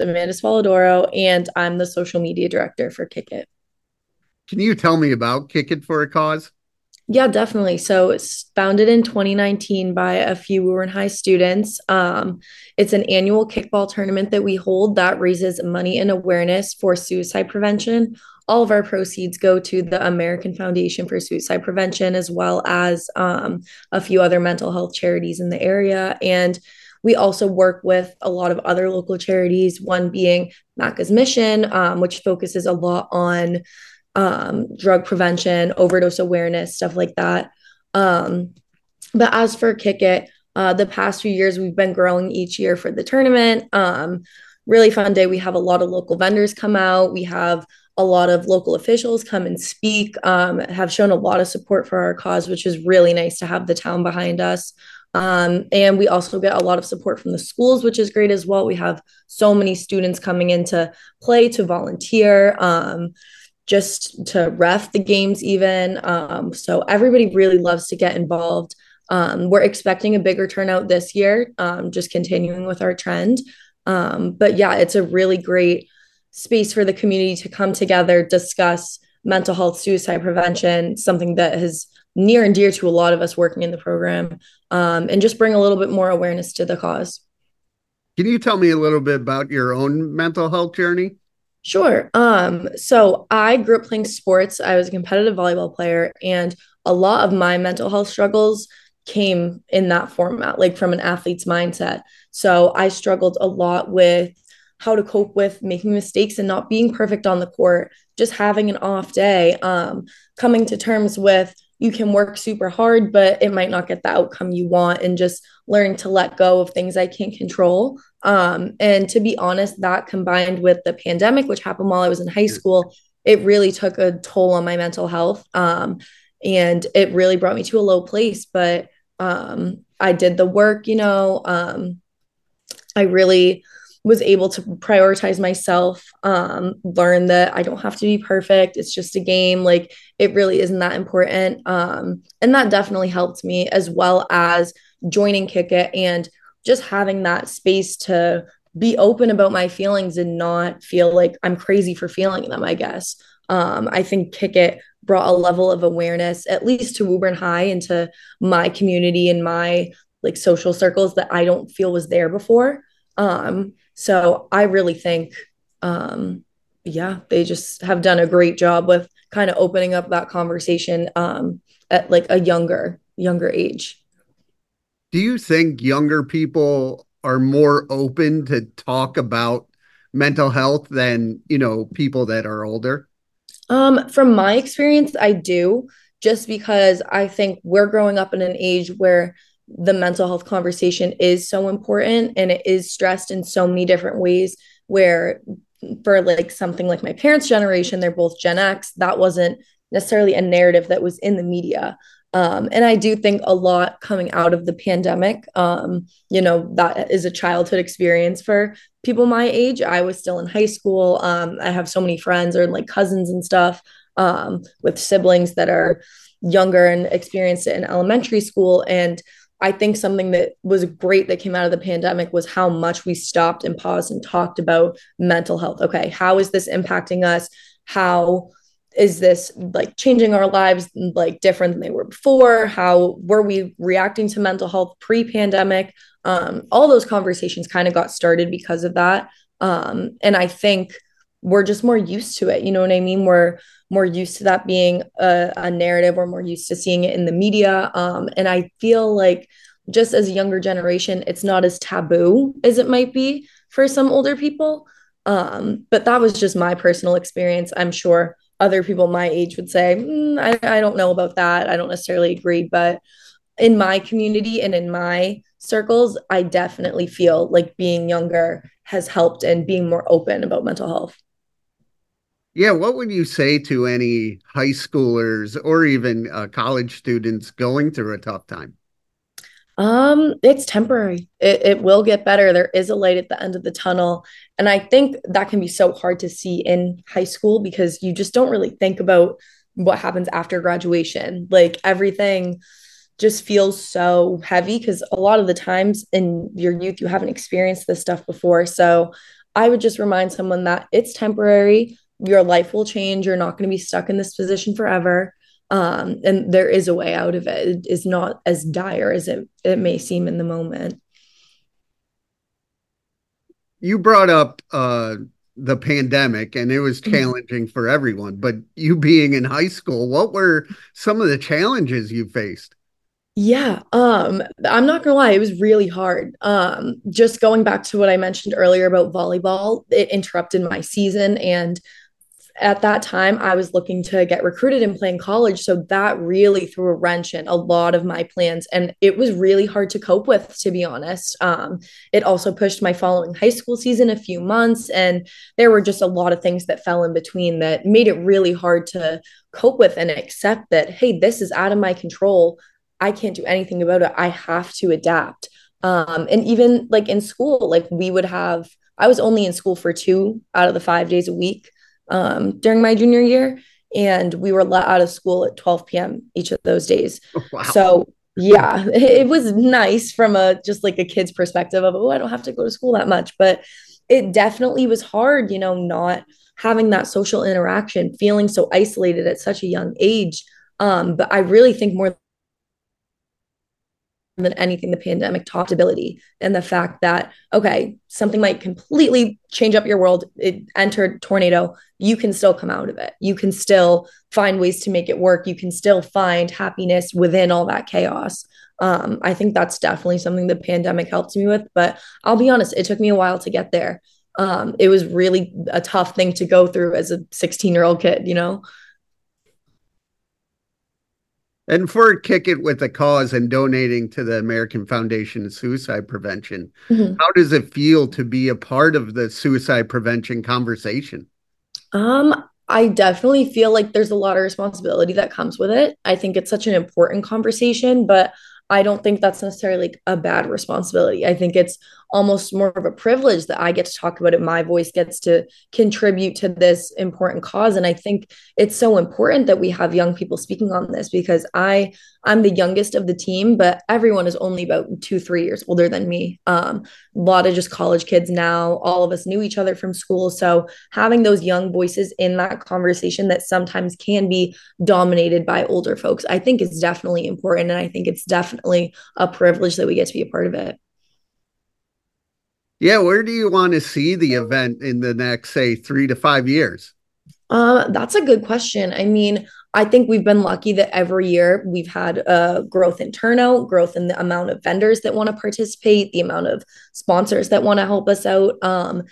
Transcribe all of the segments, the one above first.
Amanda Spolidoro, and I'm the social media director for Kick It. Can you tell me about Kick It for a Cause? Yeah, definitely. So it's founded in 2019 by a few Woburn High students. Um, it's an annual kickball tournament that we hold that raises money and awareness for suicide prevention. All of our proceeds go to the American Foundation for Suicide Prevention, as well as um, a few other mental health charities in the area. And we also work with a lot of other local charities, one being Macca's Mission, um, which focuses a lot on um, drug prevention, overdose awareness, stuff like that. Um, but as for Kick It, uh, the past few years we've been growing each year for the tournament. Um, really fun day. We have a lot of local vendors come out. We have a lot of local officials come and speak, um, have shown a lot of support for our cause, which is really nice to have the town behind us. Um, and we also get a lot of support from the schools, which is great as well. We have so many students coming in to play, to volunteer. Um, just to ref the games even um, so everybody really loves to get involved um, we're expecting a bigger turnout this year um, just continuing with our trend um, but yeah it's a really great space for the community to come together discuss mental health suicide prevention something that is near and dear to a lot of us working in the program um, and just bring a little bit more awareness to the cause can you tell me a little bit about your own mental health journey Sure. Um, so I grew up playing sports. I was a competitive volleyball player, and a lot of my mental health struggles came in that format, like from an athlete's mindset. So I struggled a lot with how to cope with making mistakes and not being perfect on the court, just having an off day, um, coming to terms with you can work super hard, but it might not get the outcome you want, and just learning to let go of things I can't control. Um, and to be honest, that combined with the pandemic, which happened while I was in high school, it really took a toll on my mental health. Um, and it really brought me to a low place. But um, I did the work, you know, um, I really was able to prioritize myself, um, learn that I don't have to be perfect. It's just a game. Like it really isn't that important. Um, and that definitely helped me as well as joining Kick It and just having that space to be open about my feelings and not feel like I'm crazy for feeling them, I guess. Um, I think Kick It brought a level of awareness, at least to Woburn High and to my community and my like social circles that I don't feel was there before. Um, so I really think, um, yeah, they just have done a great job with kind of opening up that conversation um, at like a younger younger age. Do you think younger people are more open to talk about mental health than you know people that are older? Um, from my experience, I do. Just because I think we're growing up in an age where the mental health conversation is so important and it is stressed in so many different ways where for like something like my parents generation they're both gen x that wasn't necessarily a narrative that was in the media. Um, and i do think a lot coming out of the pandemic um, you know that is a childhood experience for people my age. I was still in high school. Um, i have so many friends or like cousins and stuff um, with siblings that are younger and experienced it in elementary school. And I think something that was great that came out of the pandemic was how much we stopped and paused and talked about mental health. Okay, how is this impacting us? How is this like changing our lives like different than they were before? How were we reacting to mental health pre-pandemic? Um, all those conversations kind of got started because of that. Um, and I think we're just more used to it. You know what I mean? We're more used to that being a, a narrative. We're more used to seeing it in the media. Um, and I feel like just as a younger generation, it's not as taboo as it might be for some older people. Um, but that was just my personal experience. I'm sure other people my age would say, mm, I, I don't know about that. I don't necessarily agree. But in my community and in my circles, I definitely feel like being younger has helped and being more open about mental health. Yeah, what would you say to any high schoolers or even uh, college students going through a tough time? Um, it's temporary. It, it will get better. There is a light at the end of the tunnel. And I think that can be so hard to see in high school because you just don't really think about what happens after graduation. Like everything just feels so heavy because a lot of the times in your youth, you haven't experienced this stuff before. So I would just remind someone that it's temporary. Your life will change. You're not going to be stuck in this position forever. Um, and there is a way out of it. It is not as dire as it, it may seem in the moment. You brought up uh, the pandemic and it was mm-hmm. challenging for everyone, but you being in high school, what were some of the challenges you faced? Yeah, um, I'm not gonna lie, it was really hard. Um, just going back to what I mentioned earlier about volleyball, it interrupted my season. And at that time, I was looking to get recruited and play in college. So that really threw a wrench in a lot of my plans. And it was really hard to cope with, to be honest. Um, it also pushed my following high school season a few months. And there were just a lot of things that fell in between that made it really hard to cope with and accept that, hey, this is out of my control I can't do anything about it. I have to adapt. Um, and even like in school, like we would have, I was only in school for two out of the five days a week um, during my junior year. And we were let out of school at 12 p.m. each of those days. Wow. So yeah, it was nice from a just like a kid's perspective of, oh, I don't have to go to school that much. But it definitely was hard, you know, not having that social interaction, feeling so isolated at such a young age. Um, but I really think more than anything the pandemic taught ability. And the fact that okay something might completely change up your world it entered tornado you can still come out of it. You can still find ways to make it work. You can still find happiness within all that chaos. Um, i think that's definitely something the pandemic helped me with but i'll be honest it took me a while to get there. Um, it was really a tough thing to go through as a 16 year old kid you know and for Kick It with a Cause and donating to the American Foundation of Suicide Prevention, mm-hmm. how does it feel to be a part of the suicide prevention conversation? Um, I definitely feel like there's a lot of responsibility that comes with it. I think it's such an important conversation, but I don't think that's necessarily a bad responsibility. I think it's almost more of a privilege that I get to talk about it. My voice gets to contribute to this important cause. And I think it's so important that we have young people speaking on this because I I'm the youngest of the team, but everyone is only about two, three years older than me. Um, a lot of just college kids now. All of us knew each other from school. So having those young voices in that conversation that sometimes can be dominated by older folks, I think is definitely important. And I think it's definitely a privilege that we get to be a part of it. Yeah, where do you want to see the event in the next, say, three to five years? Uh, that's a good question. I mean, I think we've been lucky that every year we've had a uh, growth in turnout, growth in the amount of vendors that want to participate, the amount of sponsors that want to help us out. Um,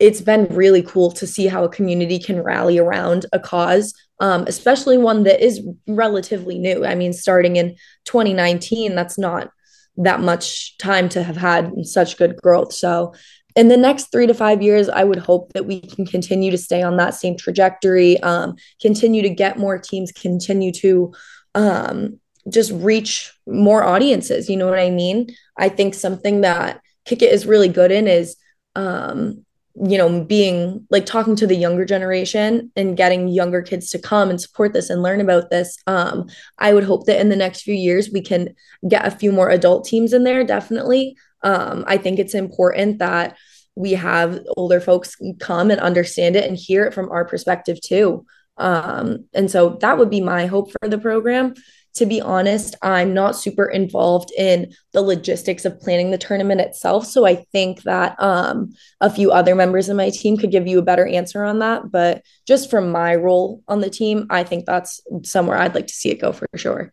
it's been really cool to see how a community can rally around a cause, um, especially one that is relatively new. I mean, starting in 2019, that's not that much time to have had such good growth. So in the next three to five years, I would hope that we can continue to stay on that same trajectory, um, continue to get more teams, continue to um, just reach more audiences. You know what I mean? I think something that Kick It is really good in is um, you know, being like talking to the younger generation and getting younger kids to come and support this and learn about this. Um, I would hope that in the next few years we can get a few more adult teams in there, definitely. Um, I think it's important that we have older folks come and understand it and hear it from our perspective too. Um, and so that would be my hope for the program to be honest, I'm not super involved in the logistics of planning the tournament itself. So I think that um, a few other members of my team could give you a better answer on that. But just from my role on the team, I think that's somewhere I'd like to see it go for sure.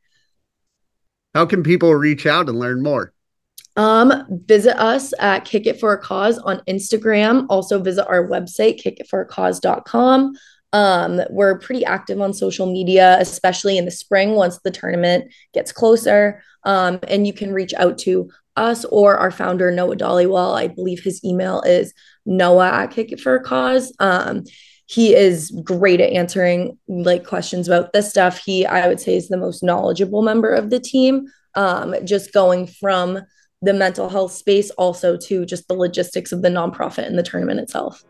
How can people reach out and learn more? Um, visit us at Kick It for a Cause on Instagram. Also visit our website, kickitforacause.com. Um, we're pretty active on social media, especially in the spring once the tournament gets closer. Um, and you can reach out to us or our founder, Noah Dollywall. I believe his email is noah at Kick It for a Cause. Um, he is great at answering like questions about this stuff. He, I would say, is the most knowledgeable member of the team. Um, just going from the mental health space also to just the logistics of the nonprofit and the tournament itself.